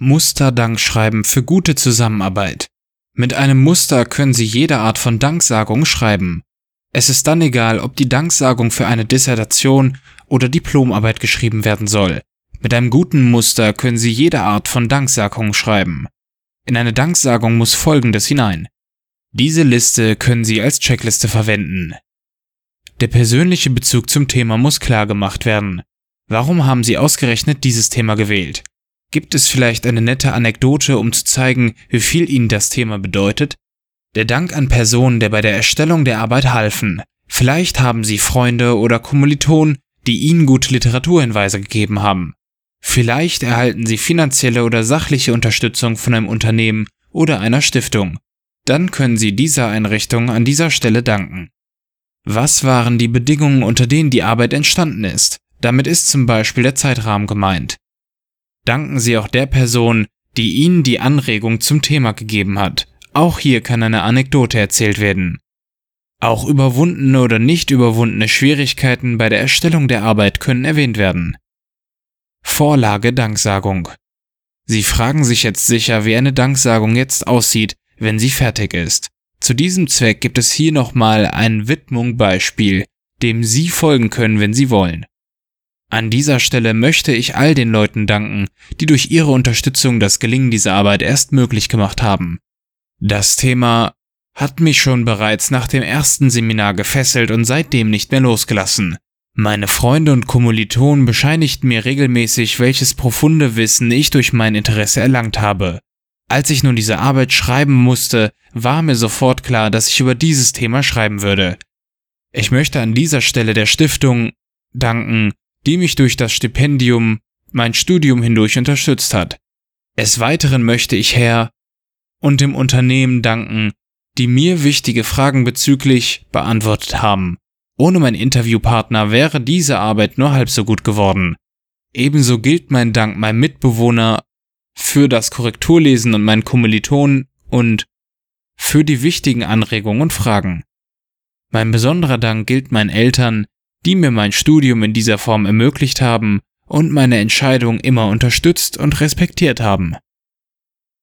Musterdank schreiben für gute Zusammenarbeit. Mit einem Muster können Sie jede Art von Danksagung schreiben. Es ist dann egal, ob die Danksagung für eine Dissertation oder Diplomarbeit geschrieben werden soll. Mit einem guten Muster können Sie jede Art von Danksagung schreiben. In eine Danksagung muss Folgendes hinein. Diese Liste können Sie als Checkliste verwenden. Der persönliche Bezug zum Thema muss klar gemacht werden. Warum haben Sie ausgerechnet dieses Thema gewählt? Gibt es vielleicht eine nette Anekdote, um zu zeigen, wie viel Ihnen das Thema bedeutet? Der Dank an Personen, der bei der Erstellung der Arbeit halfen. Vielleicht haben Sie Freunde oder Kommilitonen, die Ihnen gute Literaturhinweise gegeben haben. Vielleicht erhalten Sie finanzielle oder sachliche Unterstützung von einem Unternehmen oder einer Stiftung. Dann können Sie dieser Einrichtung an dieser Stelle danken. Was waren die Bedingungen, unter denen die Arbeit entstanden ist? Damit ist zum Beispiel der Zeitrahmen gemeint danken Sie auch der Person, die Ihnen die Anregung zum Thema gegeben hat. Auch hier kann eine Anekdote erzählt werden. Auch überwundene oder nicht überwundene Schwierigkeiten bei der Erstellung der Arbeit können erwähnt werden. Vorlage Danksagung. Sie fragen sich jetzt sicher, wie eine Danksagung jetzt aussieht, wenn sie fertig ist. Zu diesem Zweck gibt es hier nochmal ein Widmung-Beispiel, dem Sie folgen können, wenn Sie wollen. An dieser Stelle möchte ich all den Leuten danken, die durch ihre Unterstützung das Gelingen dieser Arbeit erst möglich gemacht haben. Das Thema hat mich schon bereits nach dem ersten Seminar gefesselt und seitdem nicht mehr losgelassen. Meine Freunde und Kommilitonen bescheinigten mir regelmäßig, welches profunde Wissen ich durch mein Interesse erlangt habe. Als ich nun diese Arbeit schreiben musste, war mir sofort klar, dass ich über dieses Thema schreiben würde. Ich möchte an dieser Stelle der Stiftung danken, die mich durch das Stipendium mein Studium hindurch unterstützt hat. Des Weiteren möchte ich Herr und dem Unternehmen danken, die mir wichtige Fragen bezüglich beantwortet haben. Ohne mein Interviewpartner wäre diese Arbeit nur halb so gut geworden. Ebenso gilt mein Dank meinem Mitbewohner für das Korrekturlesen und meinen Kommilitonen und für die wichtigen Anregungen und Fragen. Mein besonderer Dank gilt meinen Eltern, die mir mein Studium in dieser Form ermöglicht haben und meine Entscheidung immer unterstützt und respektiert haben.